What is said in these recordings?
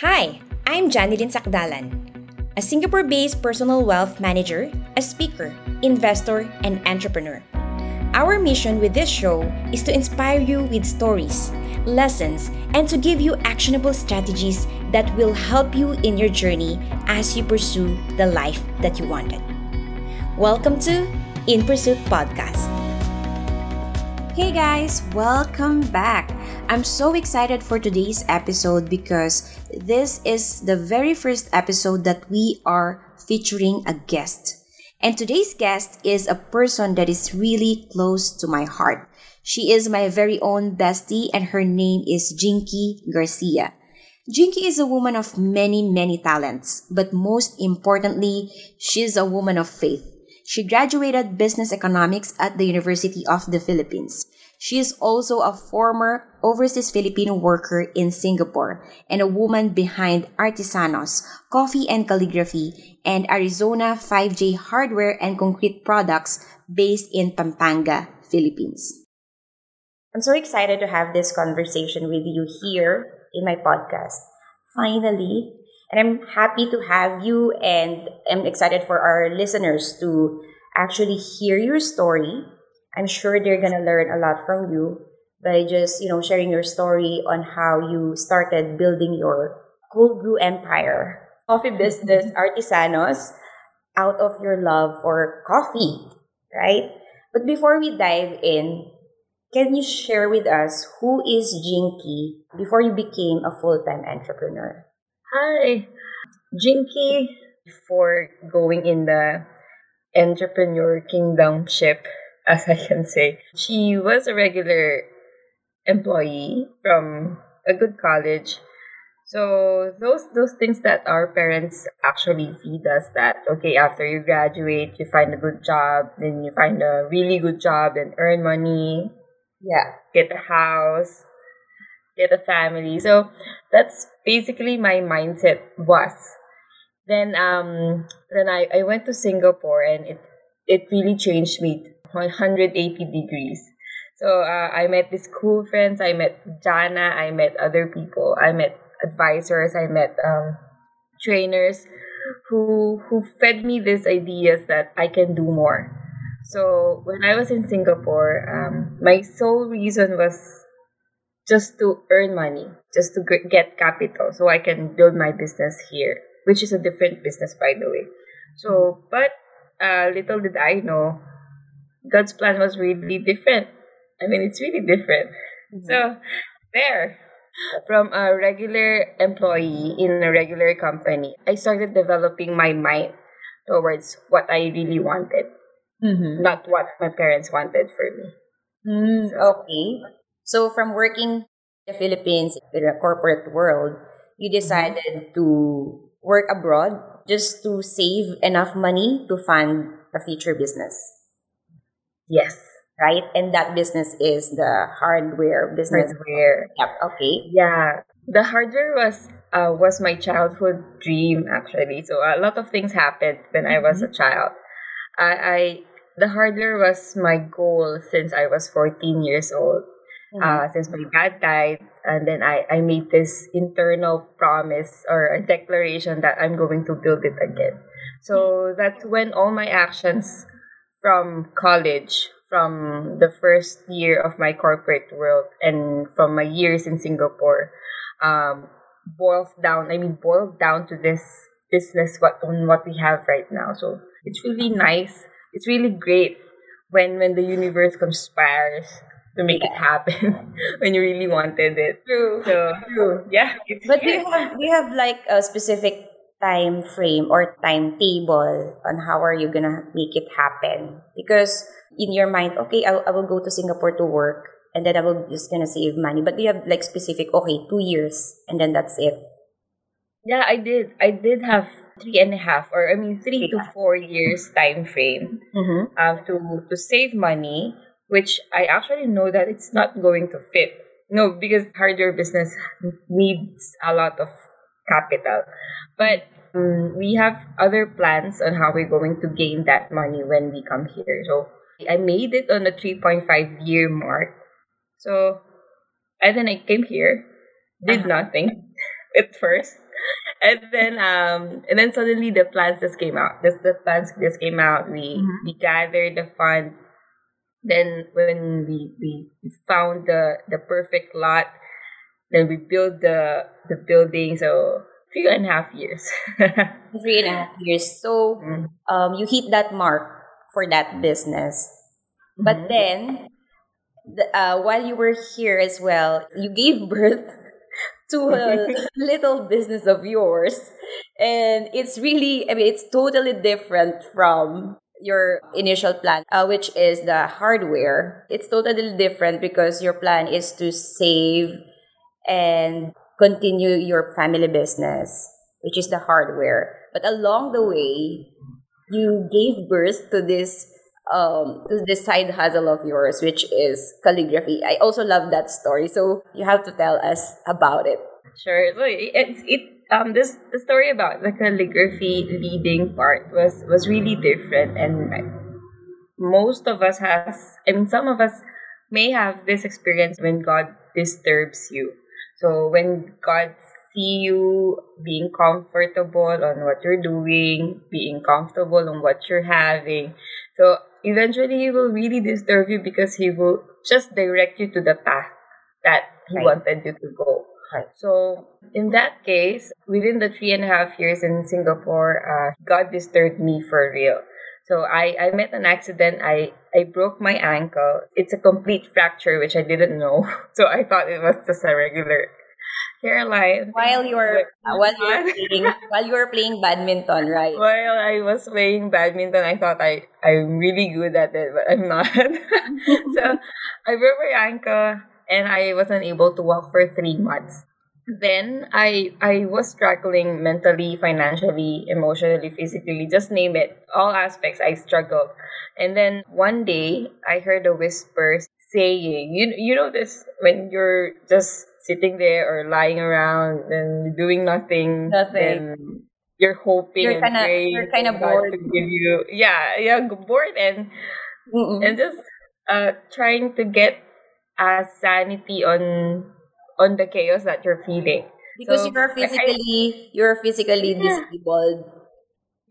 Hi, I'm Janilyn Sacdalan, a Singapore based personal wealth manager, a speaker, investor, and entrepreneur. Our mission with this show is to inspire you with stories, lessons, and to give you actionable strategies that will help you in your journey as you pursue the life that you wanted. Welcome to In Pursuit Podcast. Hey guys, welcome back. I'm so excited for today's episode because this is the very first episode that we are featuring a guest. And today's guest is a person that is really close to my heart. She is my very own bestie, and her name is Jinkee Garcia. Jinkee is a woman of many, many talents, but most importantly, she's a woman of faith. She graduated business economics at the University of the Philippines. She is also a former overseas Filipino worker in Singapore and a woman behind Artisanos, Coffee and Calligraphy, and Arizona 5J Hardware and Concrete Products based in Pampanga, Philippines. I'm so excited to have this conversation with you here in my podcast. Finally, and I'm happy to have you and I'm excited for our listeners to actually hear your story I'm sure they're gonna learn a lot from you by just you know sharing your story on how you started building your cold brew empire, coffee mm-hmm. business, artisanos, out of your love for coffee, right? But before we dive in, can you share with us who is Jinkee before you became a full time entrepreneur? Hi, Jinkee. Before going in the entrepreneur kingdom ship, as I can say. She was a regular employee from a good college. So those those things that our parents actually feed us that okay after you graduate you find a good job then you find a really good job and earn money yeah get a house get a family so that's basically my mindset was then um then I, I went to Singapore and it it really changed me 180 degrees. So uh, I met these cool friends. I met Jana. I met other people. I met advisors. I met um, trainers who who fed me these ideas that I can do more. So when I was in Singapore, um, my sole reason was just to earn money, just to get capital, so I can build my business here, which is a different business, by the way. So, but uh, little did I know, God's plan was really different. I mean, it's really different. Mm-hmm. So, there, from a regular employee in a regular company, I started developing my mind towards what I really wanted, mm-hmm. not what my parents wanted for me. Mm, okay. So, from working in the Philippines in a corporate world, you mm-hmm. decided to work abroad just to save enough money to fund a future business. Yes. Right? And that business is the hardware business. Hardware. Yep. Okay. Yeah. The hardware was uh, was my childhood dream actually. So a lot of things happened when mm-hmm. I was a mm-hmm. child. I, I the hardware was my goal since I was 14 years old. Mm-hmm. Uh, since my dad died, and then I, I made this internal promise or a declaration that I'm going to build it again. So that's when all my actions from college, from the first year of my corporate world, and from my years in Singapore, um, boils down. I mean, boiled down to this business what on what we have right now. So it's really nice. It's really great when when the universe conspires to make it happen when you really wanted it. True. So true. Yeah. But do you have do you have like a specific time frame or timetable on how are you gonna make it happen. Because in your mind okay I, I will go to singapore to work and then i will just gonna save money. But do you have like specific okay two years and then that's it. Yeah i did. I did have three and a half or i mean three to four years time frame mm-hmm. um, to to save money which i actually know that it's not going to fit. No because hardware business needs a lot of capital. But um, we have other plans on how we're going to gain that money when we come here. So I made it on the 3.5 year mark. So, and then I came here, did uh-huh. nothing. at first. And then um and then suddenly the plans just came out. The, the plans just came out. We Mhm. we gathered the fund. Then when we, we found the the perfect lot, then we built the the building. So three and a half years. Three and a half years. So Mm. um, you hit that mark for that business. But Mhm. then, the, uh, while you were here as well, you gave birth to a little business of yours. And it's really, I mean, it's totally different from your initial plan, uh, which is the hardware. It's totally different because your plan is to save and continue your family business, which is the hardware. But along the way, you gave birth to this um to this side hustle of yours, which is calligraphy. I also love that story, so you have to tell us about it. Sure. So it's it um this the story about the calligraphy leading part was was really different and most of us has I mean some of us may have this experience when God disturbs you. So when God see you being comfortable on what you're doing, being comfortable on what you're having. So eventually he will really disturb you because he will just direct you to the path that he Right. wanted you to go. Right. So in that case, within the three and a half years in Singapore, uh, God disturbed me for real. So I, I met an accident. I, I broke my ankle. It's a complete fracture, which I didn't know. So I thought it was just a regular hairline. While you were uh, while you were playing while you were playing badminton, right? While I was playing badminton, I thought I, I'm really good at it, but I'm not. so I broke my ankle and I wasn't able to walk for three months. Then I I was struggling mentally, financially, emotionally, physically, just name it. All aspects I struggled. And then one day I heard a whisper saying, you you know this when you're just sitting there or lying around and doing nothing, Nothing. you're hoping You're kinda- you're kinda God bored. to give you yeah yeah bored and Mm-mm. and just uh trying to get a sanity on on the chaos that you're feeling because So, you're I- physically you're physically Yeah. disabled.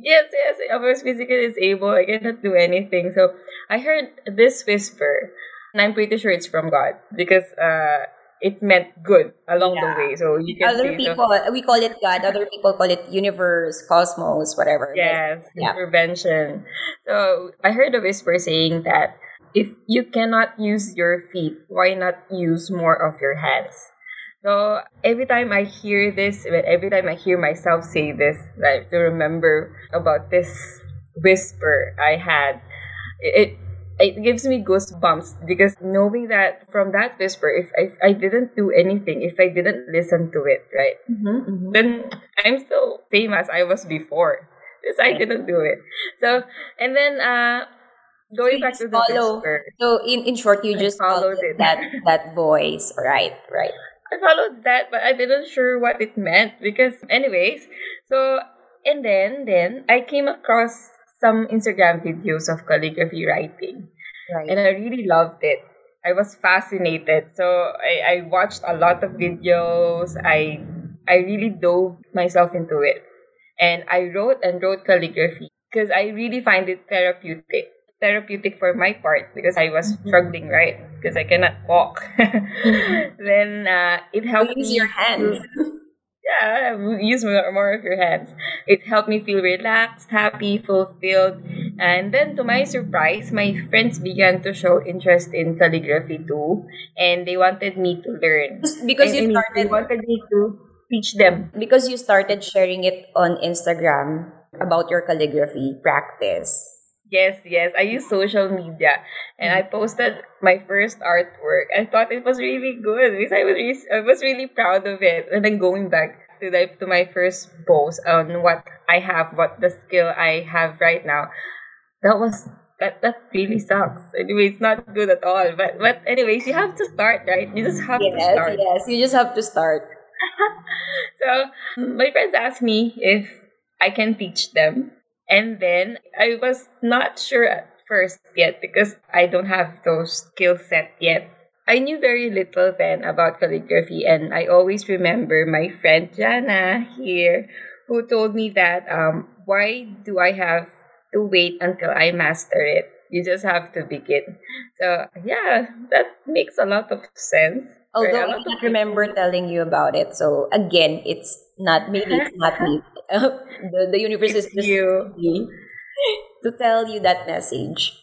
yes yes i was physically disabled i cannot do anything so i heard this whisper and i'm pretty sure it's from god because uh it meant good along Yeah. the way so you can Other see so- people we call it God. Other people call it universe, cosmos, whatever. Yes, yeah. intervention. So I heard a whisper saying that if you cannot use your feet, why not use more of your hands? So every time I hear this, every time I hear myself say this, I have to remember about this whisper I had. It it gives me goosebumps because knowing that from that whisper, if I, I didn't do anything, if I didn't listen to it, right, Mhm, mhm. then I'm still same as I was before. Because I didn't do it. So and then uh going you back to the follow- whisper. So in, in short, you I just followed followed it. that that voice, right? Right. I followed that but I didn't sure what it meant because anyways, so and then then I came across some Instagram videos of calligraphy writing Right. and I really loved it. I was fascinated. So I, I watched a lot of videos. I I really dove myself into it. And I wrote and wrote calligraphy because I really find it therapeutic. Therapeutic for my part because I was Mhm. struggling, right? Because I cannot walk. then uh, it helped use your hands. yeah, use more, more of your hands. It helped me feel relaxed, happy, fulfilled. And then, to my surprise, my friends began to show interest in calligraphy too, and they wanted me to learn. because I you mean, they started wanted me to teach them. because you started sharing it on Instagram about your calligraphy practice. Yes, yes. I use social media, and I mm-hmm. posted my first artwork. I thought it was really good because I was really, I was really proud of it. And then going back to the, to my first post on what I have, what the skill I have right now, that was that that really sucks. Anyway, it's not good at all. But but anyways, you have to start, right? You just have to Yes, start. yes. You just have to start. So my friends asked me if I can teach them. And then I was not sure at first yet because I don't have those skill set yet. I knew very little then about calligraphy, and I always remember my friend Jana here who told me that um, why do I have to wait until I master it? You just have to begin. So yeah, that makes a lot of sense. Although I don't remember telling you about it, so again, it's not maybe it's not me. the the universe is just you to tell you that message.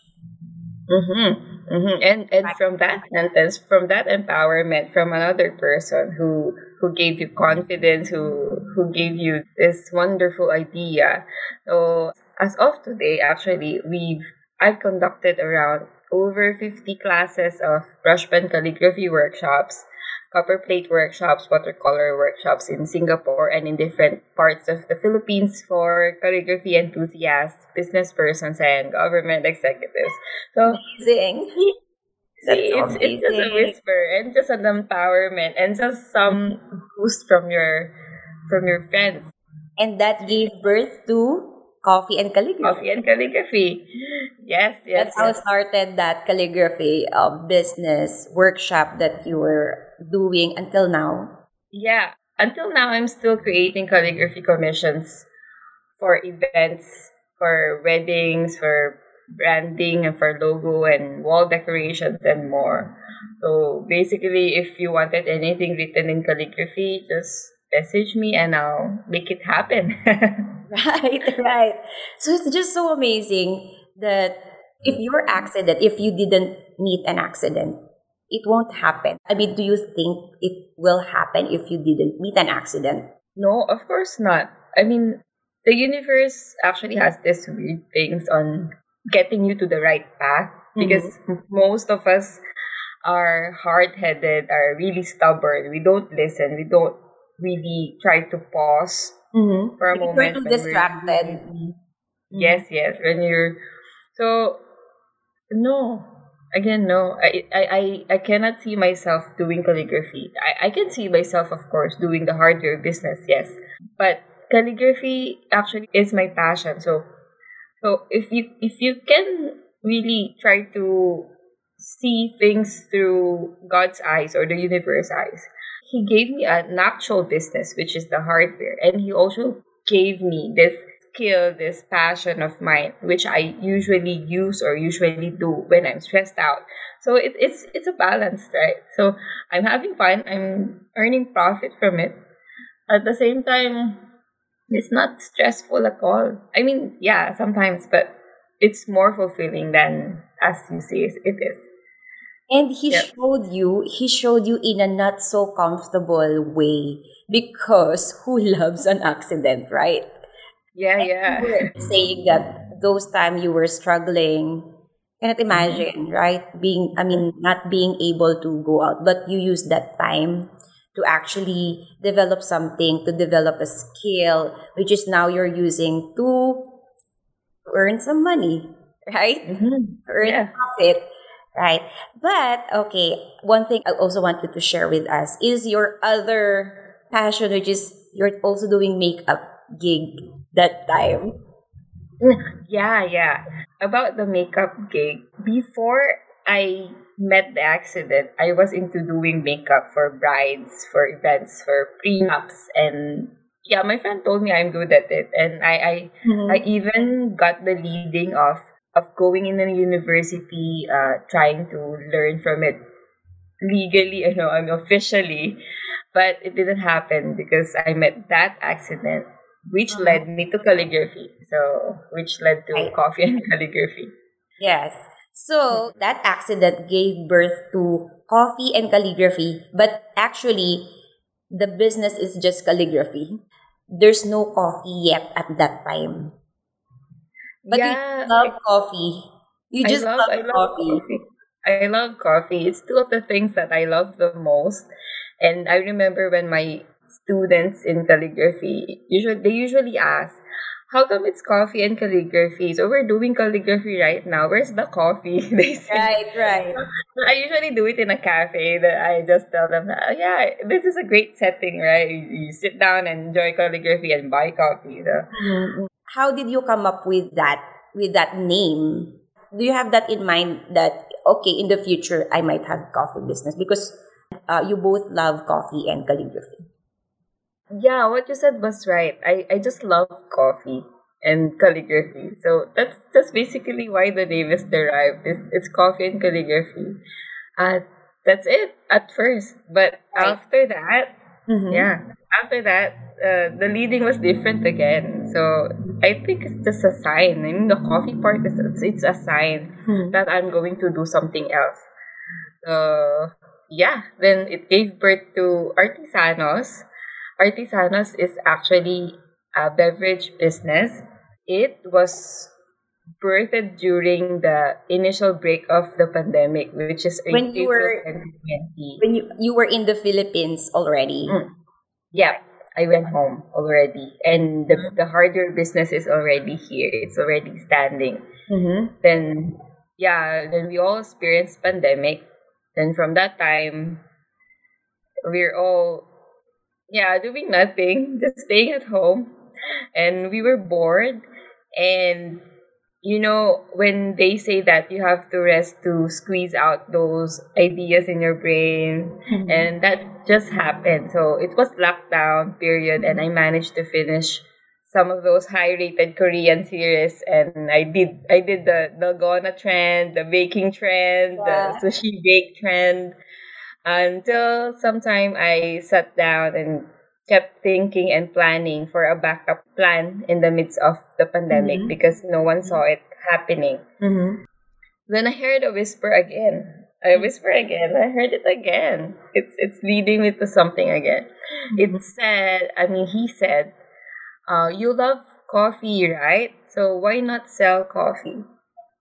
Mm-hmm. Mm-hmm. And and from that sentence, from that empowerment from another person who who gave you confidence, who who gave you this wonderful idea. So as of today, actually, we've I've conducted around over 50 classes of brush pen calligraphy workshops, copper plate workshops, watercolor workshops in Singapore and in different parts of the Philippines for calligraphy enthusiasts, business persons, and government executives. So amazing. It's, it's just a whisper and just an empowerment and just some boost from your from your friends. And that gave birth to coffee and calligraphy. Coffee and calligraphy. Yes, yes. That's yes. how started that calligraphy uh, business workshop that you were doing until now. Yeah, until now I'm still creating calligraphy commissions for events, for weddings, for branding and for logo and wall decorations and more. So basically, if you wanted anything written in calligraphy, just message me and I'll make it happen. right, right. So it's just so amazing that if your accident, if you didn't meet an accident, it won't happen. I mean, do you think it will happen if you didn't meet an accident? No, of course not. I mean, the universe actually has this weird things on getting you to the right path because mm-hmm. most of us are hard-headed, are really stubborn. We don't listen. We don't really try to pause mm-hmm. for a moment. You're distracted. Really, yes, yes. When you're so no. Again, no. I, I, I, cannot see myself doing calligraphy. I, I can see myself, of course, doing the hardware business, yes. But calligraphy actually is my passion. So so if you if you can really try to see things through God's eyes or the universe eyes, He gave me an actual business, which is the hardware, and He also gave me this this passion of mine, which I usually use or usually do when I'm stressed out. So it, it's it's a balance, right? So I'm having fun. I'm earning profit from it. At the same time, it's not stressful at all. I mean, yeah, sometimes, but it's more fulfilling than as you say it is. And he yep. showed you, he showed you in a not so comfortable way because who loves an accident, right? Yeah, and yeah. saying that those time you were struggling, cannot imagine, mm-hmm. right? Being, I mean, not being able to go out, but you use that time to actually develop something, to develop a skill, which is now you're using to earn some money, right? Mm-hmm. Earn yeah. profit, right? But okay, one thing I also want you to share with us is your other passion, which is you're also doing makeup gig that time. Yeah, yeah. About the makeup gig, before I met the accident, I was into doing makeup for brides, for events, for prenups, and yeah, my friend told me I'm good at it, and I I, mm-hmm. I even got the leading of of going in a university, uh, trying to learn from it legally, you know, I'm officially, but it didn't happen because I met that accident, which mm-hmm. led me to calligraphy. So, which led to I, coffee and calligraphy. Yes. So that accident gave birth to coffee and calligraphy, but actually, the business is just calligraphy. There's no coffee yet at that time. But yeah, you love I, coffee. You just love, love, love coffee. coffee. I love coffee. It's two of the things that I love the most. And I remember when my students in calligraphy usually they usually ask, how come it's coffee and calligraphy? So we're doing calligraphy right now. Where's the coffee? they say. Right, right. I usually do it in a cafe that I just tell them, oh, yeah, this is a great setting, right? You, you, sit down and enjoy calligraphy and buy coffee. So. Mm-hmm. How did you come up with that, with that name? Do you have that in mind that okay, in the future, I might have coffee business because uh, you both love coffee and calligraphy. Yeah, what you said was right. I, I just love coffee and calligraphy. So that's that's basically why the name is derived. It's, it's coffee and calligraphy. Uh, that's it at first. But Right. after that, Mhm. yeah, after that, uh, the leading was different again. So I think it's just a sign. I mean, the coffee part is it's, it's a sign Hmm. that I'm going to do something else. So yeah, then it gave birth to Artisanos. Artisanos is actually a beverage business. It was birthed during the initial break of the pandemic, which is When you were- 2020. When you, you were in the Philippines already. Mm. Yeah, I went home already, and the the hardware business is already here. It's already standing. Mm-hmm. then yeah then we all experienced pandemic then from that time we're all yeah doing nothing just staying at home. And we were bored. And you know when they say that you have to rest to squeeze out those ideas in your brain mm-hmm. and that just happened. So it was lockdown period and i managed to finish some of those high rated korean series. And i did i did the dalgona trend the baking trend Yeah. the sushi bake trend until sometime i sat down and kept thinking and planning for a backup plan in the midst of the pandemic Mhm. because no one saw it happening Mm-hmm. then I heard a whisper again. I whisper again. I heard it again. It's it's leading me to something again. It said, I mean, he said, uh, "You love coffee, right? So why not sell coffee?"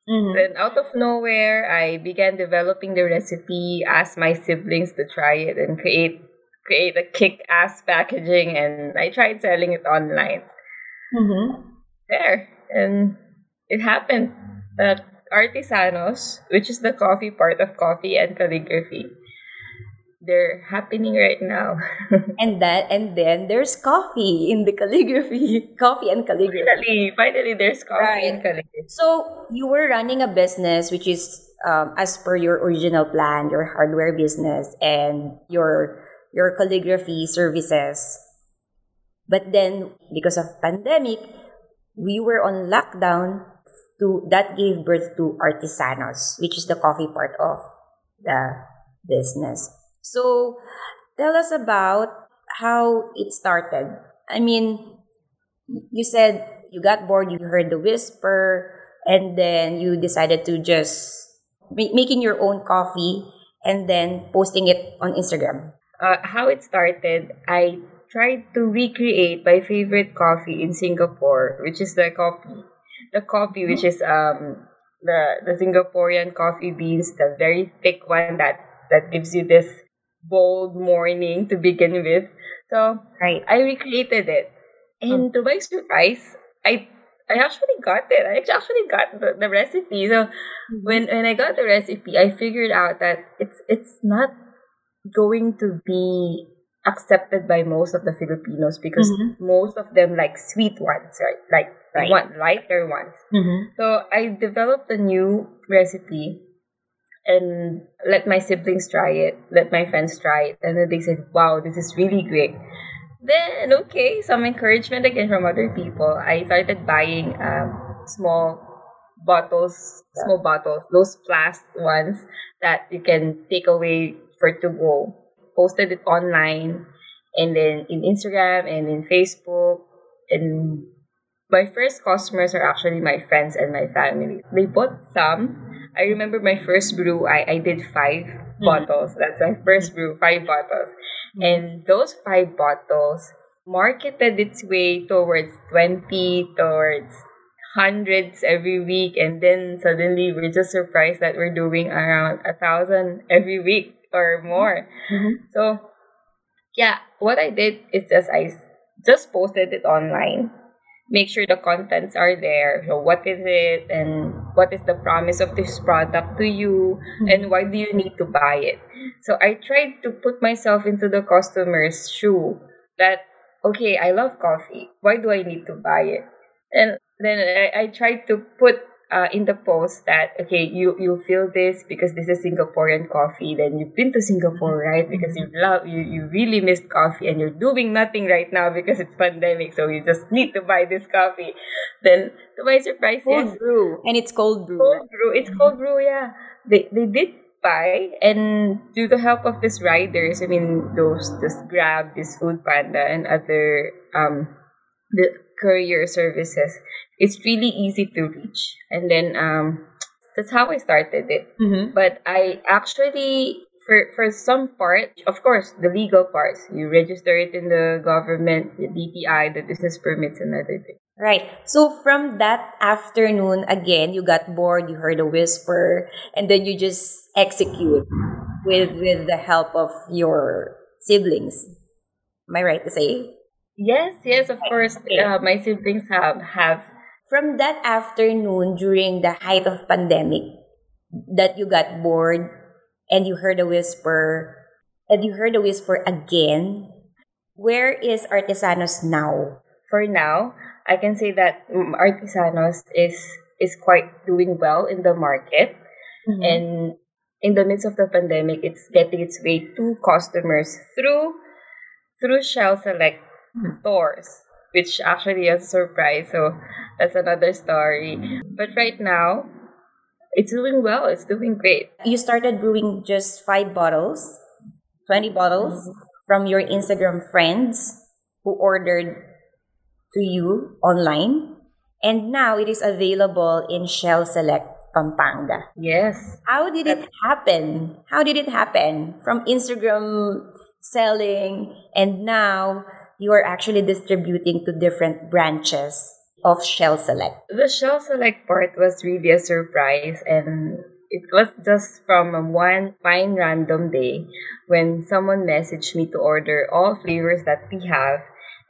Mm-hmm. Then out of nowhere, I began developing the recipe. Asked my siblings to try it and create create a kick-ass packaging, and I tried selling it online Mm-hmm. there and it happened that artisanos which is the coffee part of coffee and calligraphy they're happening right now And that, and then there's coffee in the calligraphy, coffee and calligraphy. finally finally there's coffee Right. and calligraphy So you were running a business which is um, as per your original plan, your hardware business and your your calligraphy services. But then because of pandemic, we were on lockdown to that gave birth to Artisanos, which is the coffee part of the business. So tell us about how it started. I mean, you said you got bored, you heard the whisper, and then you decided to just ma- making your own coffee and then posting it on Instagram. uh, how it started i tried to recreate my favorite coffee in singapore which is the coffee the coffee which is um the the singaporean coffee beans the very thick one that that gives you this bold morning to begin with so Right. I recreated it. And to my surprise, I I actually got it. I actually got the, the recipe. So when when I got the recipe, I figured out that it's it's not going to be accepted by most of the Filipinos because Mhm. most of them like sweet ones, right? Like Right. want lighter ones. Mm-hmm. So I developed a new recipe and let my siblings try it, let my friends try it, and then they said, "Wow, this is really great." Then okay, some encouragement again from other people. I started buying um, small bottles, small bottles, those plastic ones that you can take away for to go. Posted it online, and then in Instagram and in Facebook, and my first customers are actually my friends and my family. They bought some. I remember my first brew, I, I did 5 bottles. That's my first brew, five bottles. And those five bottles marketed its way towards 20, towards hundreds every week. And then suddenly we're just surprised that we're doing around a thousand every week or more. Mm-hmm. So, yeah, what I did is just I just posted it online. Make sure the contents are there. So, what is it, and what is the promise of this product to you, mm-hmm. and why do you need to buy it? So, I tried to put myself into the customer's shoe. That okay, I love coffee. Why do I need to buy it? And then I, I tried to put uh, in the post that okay you you feel this because this is Singaporean coffee then you've been to Singapore right? Because you love you you really missed coffee and you're doing nothing right now because it's pandemic so you just need to buy this coffee. Then to my surprise Cold yes. brew. And it's cold brew. cold brew. It's cold brew yeah. They they did buy and due the help of these riders I mean those this Grab this Food Panda and other um the courier services it's really easy to reach and then um that's how I started it Mhm. but I actually for for some part, of course, the legal parts, you register it in the government, the DTI, the business permits, and other things. Right. So from that afternoon, again, you got bored, you heard a whisper, and then you just execute with with the help of your siblings. Am I right to say? Yes, yes, of course. Okay. Uh, my siblings have have From that afternoon during the height of pandemic that you got bored and you heard a whisper and you heard a whisper again, where is Artisanos now? for now. I can say that mm, Artisanos is is quite doing well in the market, and in the midst of the pandemic, it's getting its way to customers through through Shell Select stores, which actually is a surprise. So that's another story. But right now, it's doing well. It's doing great. you started brewing just five bottles, 20 bottles from your Instagram friends who ordered to you online. And now it is available in Shell Select Pampanga. Yes. How did it happen? How did it happen? From Instagram selling, and now you are actually distributing to different branches of Shell Select. The Shell Select part was really a surprise, and it was just from one fine random day when someone messaged me to order all flavors that we have.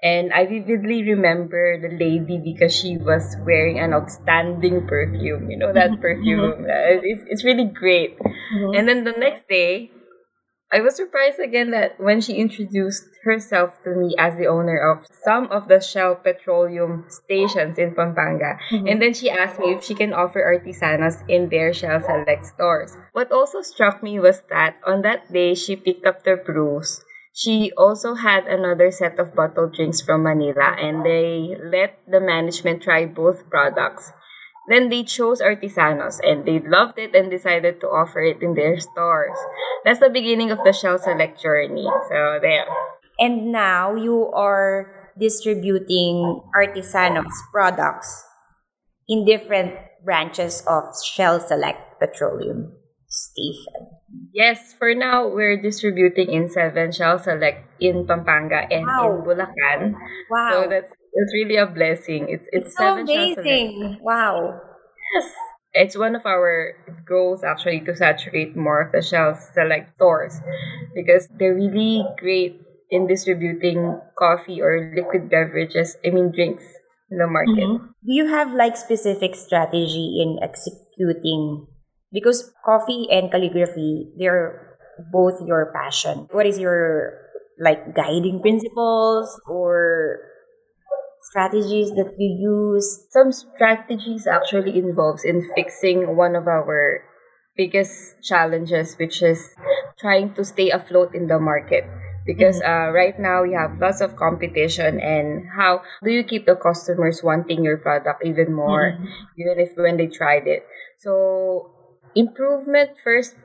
And I vividly remember the lady because she was wearing an outstanding perfume. You know that perfume? It's, it's really great. Mm-hmm. And then the next day, I was surprised again that when she introduced herself to me as the owner of some of the Shell petroleum stations in Pampanga. Mm-hmm. And then she asked me if she can offer artisanos in their Shell Select stores. What also struck me was that on that day she picked up the brews. She also had another set of bottled drinks from Manila and they let the management try both products. Then they chose Artisanos and they loved it and decided to offer it in their stores. That's the beginning of the Shell Select journey. So there. And now you are distributing Artisanos products in different branches of Shell Select Petroleum Station. Yes, for now we're distributing in seven Shell Select in Pampanga and Wow. in Bulacan. Wow. So that's that's really a blessing. It's it's, it's so amazing. Wow. Yes. It's one of our goals actually to saturate more of the Shell Select stores because they're really great in distributing coffee or liquid beverages, I mean drinks in the market. Mm-hmm. Do you have like specific strategy in executing because coffee and calligraphy they're both your passion. What is your like guiding principles or strategies that you use? Some strategies actually involves in fixing one of our biggest challenges, which is trying to stay afloat in the market. Because uh, right now we have lots of competition, and how do you keep the customers wanting your product even more, even if when they tried it? So improvement first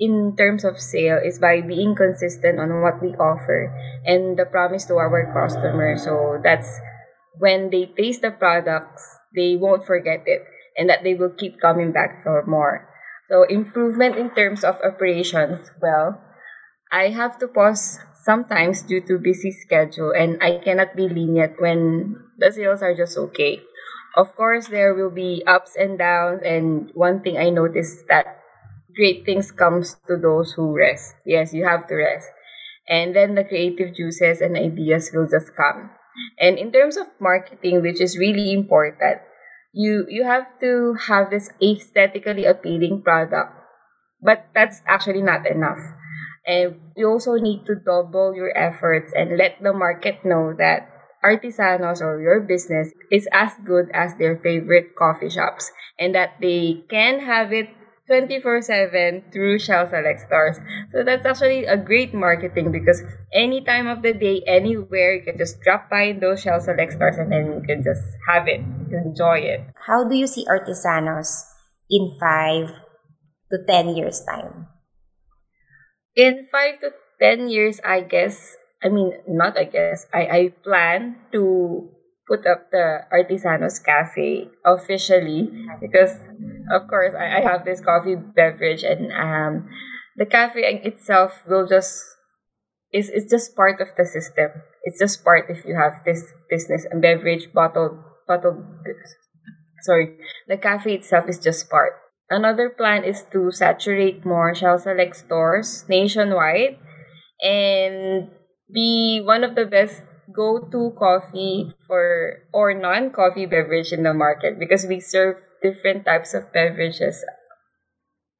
in terms of sale is by being consistent on what we offer and the promise to our customers. So that's when they taste the products, they won't forget it and that they will keep coming back for more. So improvement in terms of operations, well, I have to pause sometimes due to busy schedule and I cannot be lenient when the sales are just okay. Of course, there will be ups and downs and one thing I noticed that great things comes to those who rest. Yes, you have to rest. And then the creative juices and ideas will just come. And in terms of marketing, which is really important, you you have to have this aesthetically appealing product. But that's actually not enough. And you also need to double your efforts and let the market know that artisanos or your business is as good as their favorite coffee shops and that they can have it 24-7 through Shell Select stores. So that's actually a great marketing because any time of the day, anywhere, you can just drop by in those Shell Select stores and then you can just have it, enjoy it. How do you see Artisanos in 5 to 10 years time? In 5 to 10 years, I guess, I mean, not I guess, I, I plan to put up the Artisanos Cafe officially because, of course, I, I have this coffee beverage and um, the cafe itself will just is it's just part of the system. It's just part if you have this business and beverage bottled bottled. Sorry, the cafe itself is just part. Another plan is to saturate more Shell Select stores nationwide and be one of the best go-to coffee for or non-coffee beverage in the market because we serve different types of beverages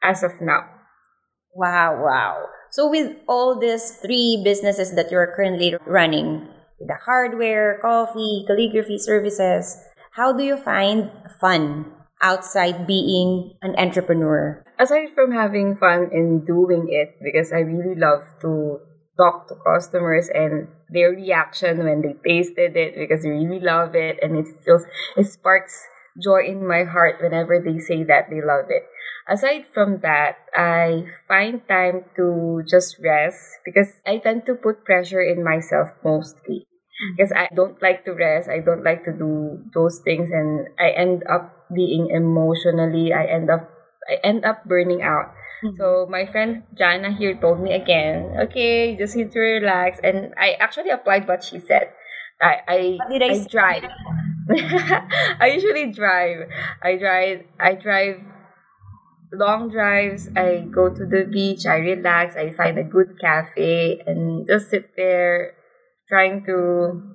as of now. Wow, wow. So with all these three businesses that you're currently running, with the hardware, coffee, calligraphy services, how do you find fun outside being an entrepreneur? Aside from having fun in doing it, because I really love to talk to customers and their reaction when they tasted it because they really love it and it feels it sparks joy in my heart whenever they say that they love it. Aside from that, I find time to just rest because I tend to put pressure in myself mostly. Because I don't like to rest, I don't like to do those things, and I end up being emotionally, I end up, I end up burning out Mm-hmm. So my friend Jana here told me again, okay, just need to relax. And I actually applied what she said. I I, I, I drive. I usually drive. I drive. I drive long drives. I go to the beach. I relax. I find a good cafe and just sit there, trying to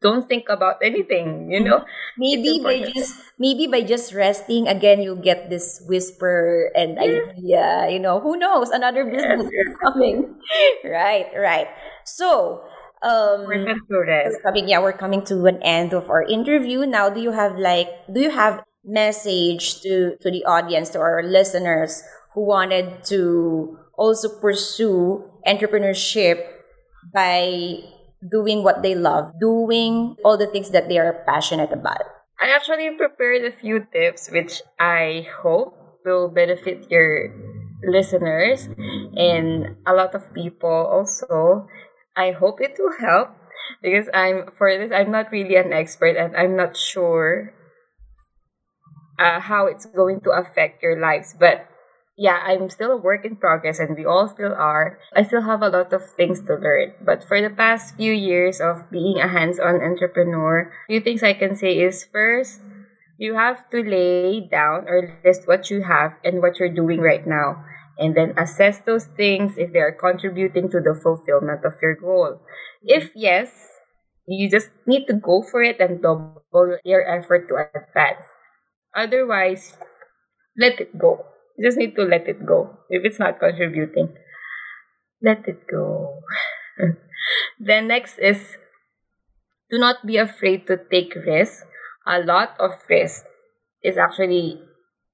don't think about anything you know? Maybe by just maybe by just resting again you'll get this whisper and idea you know? Who knows? Another business is coming. Right right. So um we're coming yeah we're coming to an end of our interview. Now do you have like do you have message to to the audience to our listeners who wanted to also pursue entrepreneurship by doing what they love, doing all the things that they are passionate about. I actually prepared a few tips which I hope will benefit your listeners and a lot of people also. I hope it will help because I'm for this I'm not really an expert and I'm not sure uh, how it's going to affect your lives but yeah, I'm still a work in progress and we all still are. I still have a lot of things to learn. But for the past few years of being a hands-on entrepreneur, few things I can say is first, you have to lay down or list what you have and what you're doing right now. And then assess those things if they are contributing to the fulfillment of your goal. If yes, you just need to go for it and double your effort to advance. Otherwise, let it go you just need to let it go. If it's not contributing, let it go. then next is do not be afraid to take risks. A lot of risk is actually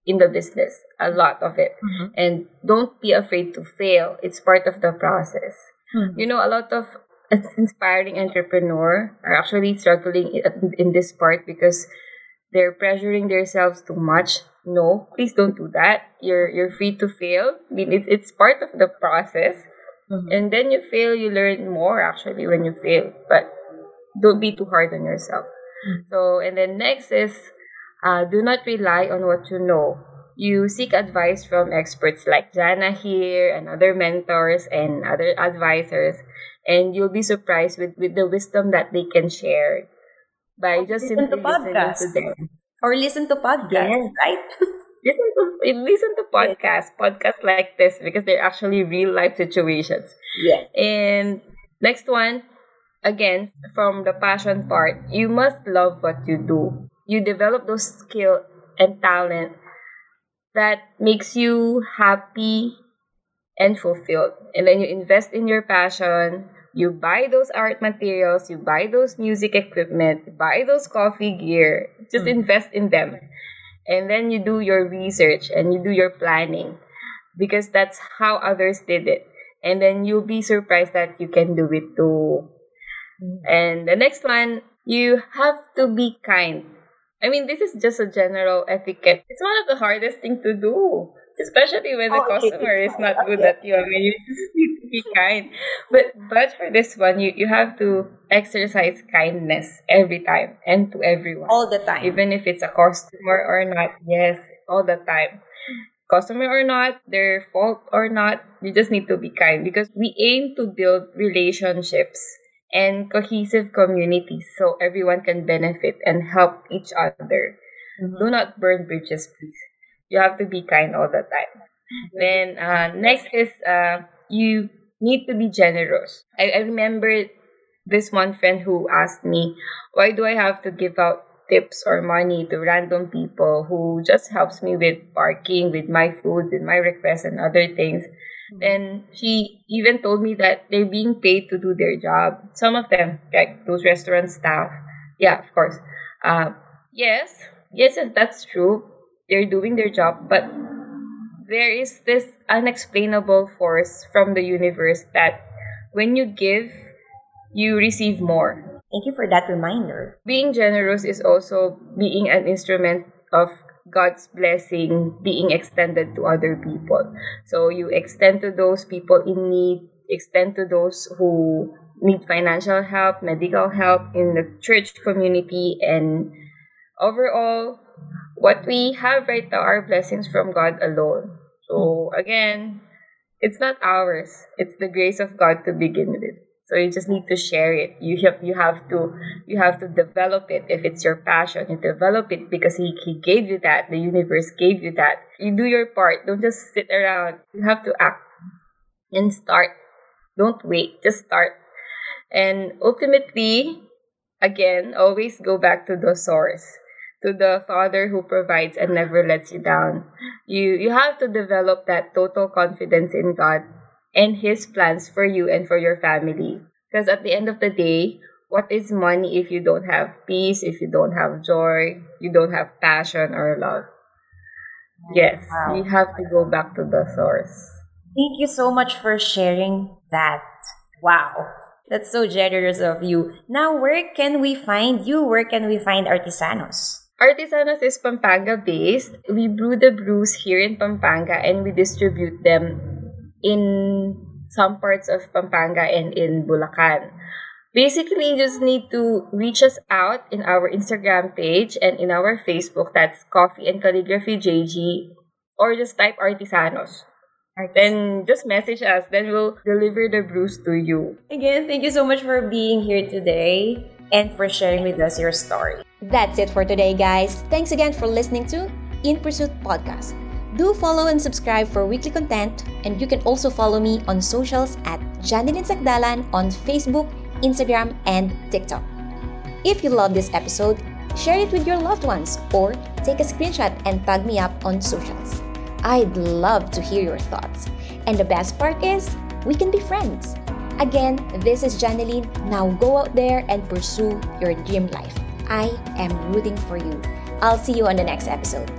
in the business, a lot of it. Mm-hmm. And don't be afraid to fail. It's part of the process. Mm-hmm. You know, a lot of inspiring entrepreneur are actually struggling in, in this part because they're pressuring themselves too much no please don't do that. You're you're free to fail. I mean it's, it's part of the process. Mm-hmm. and then you fail you learn more actually when you fail. But don't be too hard on yourself. Mm-hmm. so and then next is uh, do not rely on what you know. You seek advice from experts like Jana here and other mentors and other advisors. And you'll be surprised with, with the wisdom that they can share by just simply listening to them or listen to podcasts, yes. right? listen to listen to podcasts, yes. podcasts like this because they're actually real life situations. Yes. And next one, again, from the passion part, you must love what you do. You develop those skill and talent that makes you happy and fulfilled. And then you invest in your passion You buy those art materials, you buy those music equipment, buy those coffee gear, just Mm. invest in them. And then you do your research and you do your planning because that's how others did it. And then you'll be surprised that you can do it too. And the next one, you have to be kind. I mean, this is just a general etiquette. It's one of the hardest thing to do, especially when the Oh, okay. customer is not good at you. I mean, you just need to be kind. But but for this one, you you have to exercise kindness every time and to everyone, All the time. even if it's a customer or not. Yes, all the time. Customer or not, their fault or not, you just need to be kind because we aim to build relationships and cohesive communities so everyone can benefit and help each other. Mhm. Do not burn bridges, please. You have to be kind all the time. Then uh, next is uh, you need to be generous. I, I remember this one friend who asked me, why do I have to give out tips or money to random people who just helps me with parking, with my food, with my requests and other things? And she even told me that they're being paid to do their job. Some of them, like those restaurant staff, yeah, of course. Uh, yes, yes, and that's true. They're doing their job, but there is this unexplainable force from the universe that when you give, you receive more. Thank you for that reminder. Being generous is also being an instrument of God's blessing being extended to other people. So you extend to those people in need, extend to those who need financial help, medical help in the church community, and overall, what we have right now are blessings from God alone. So again, it's not ours. It's the grace of God to begin with. So you just need to share it. You have you have to you have to develop it. If it's your passion, you develop it because he, he gave you that. The universe gave you that. You do your part. Don't just sit around. You have to act and start. Don't wait. Just start. And ultimately, again, always go back to the source, to the Father who provides and never lets you down. You you have to develop that total confidence in God and His plans for you and for your family. Because at the end of the day, what is money if you don't have peace, if you don't have joy, you don't have passion or love? Yes, Wow. you have to go back to the source. Thank you so much for sharing that. Wow. That's so generous of you. Now, where can we find you? Where can we find Artisanos? Artisanos is Pampanga based. We brew the brews here in Pampanga and we distribute them in some parts of Pampanga and in Bulacan. Basically, you just need to reach us out in our Instagram page and in our Facebook. That's Coffee and Calligraphy JG. Or just type Artisanos. Then just message us. Then we'll deliver the brews to you. Again, thank you so much for being here today and for sharing with us your story. That's it for today, guys. Thanks again for listening to In Pursuit Podcast. Do follow and subscribe for weekly content, and you can also follow me on socials at Janilyn Sacdalan on Facebook, Instagram, and TikTok. If you love this episode, share it with your loved ones or take a screenshot and tag me up on socials. I'd love to hear your thoughts. And the best part is, we can be friends. Again, this is Janilyn. Now go out there and pursue your dream life. I am rooting for you. I'll see you on the next episode.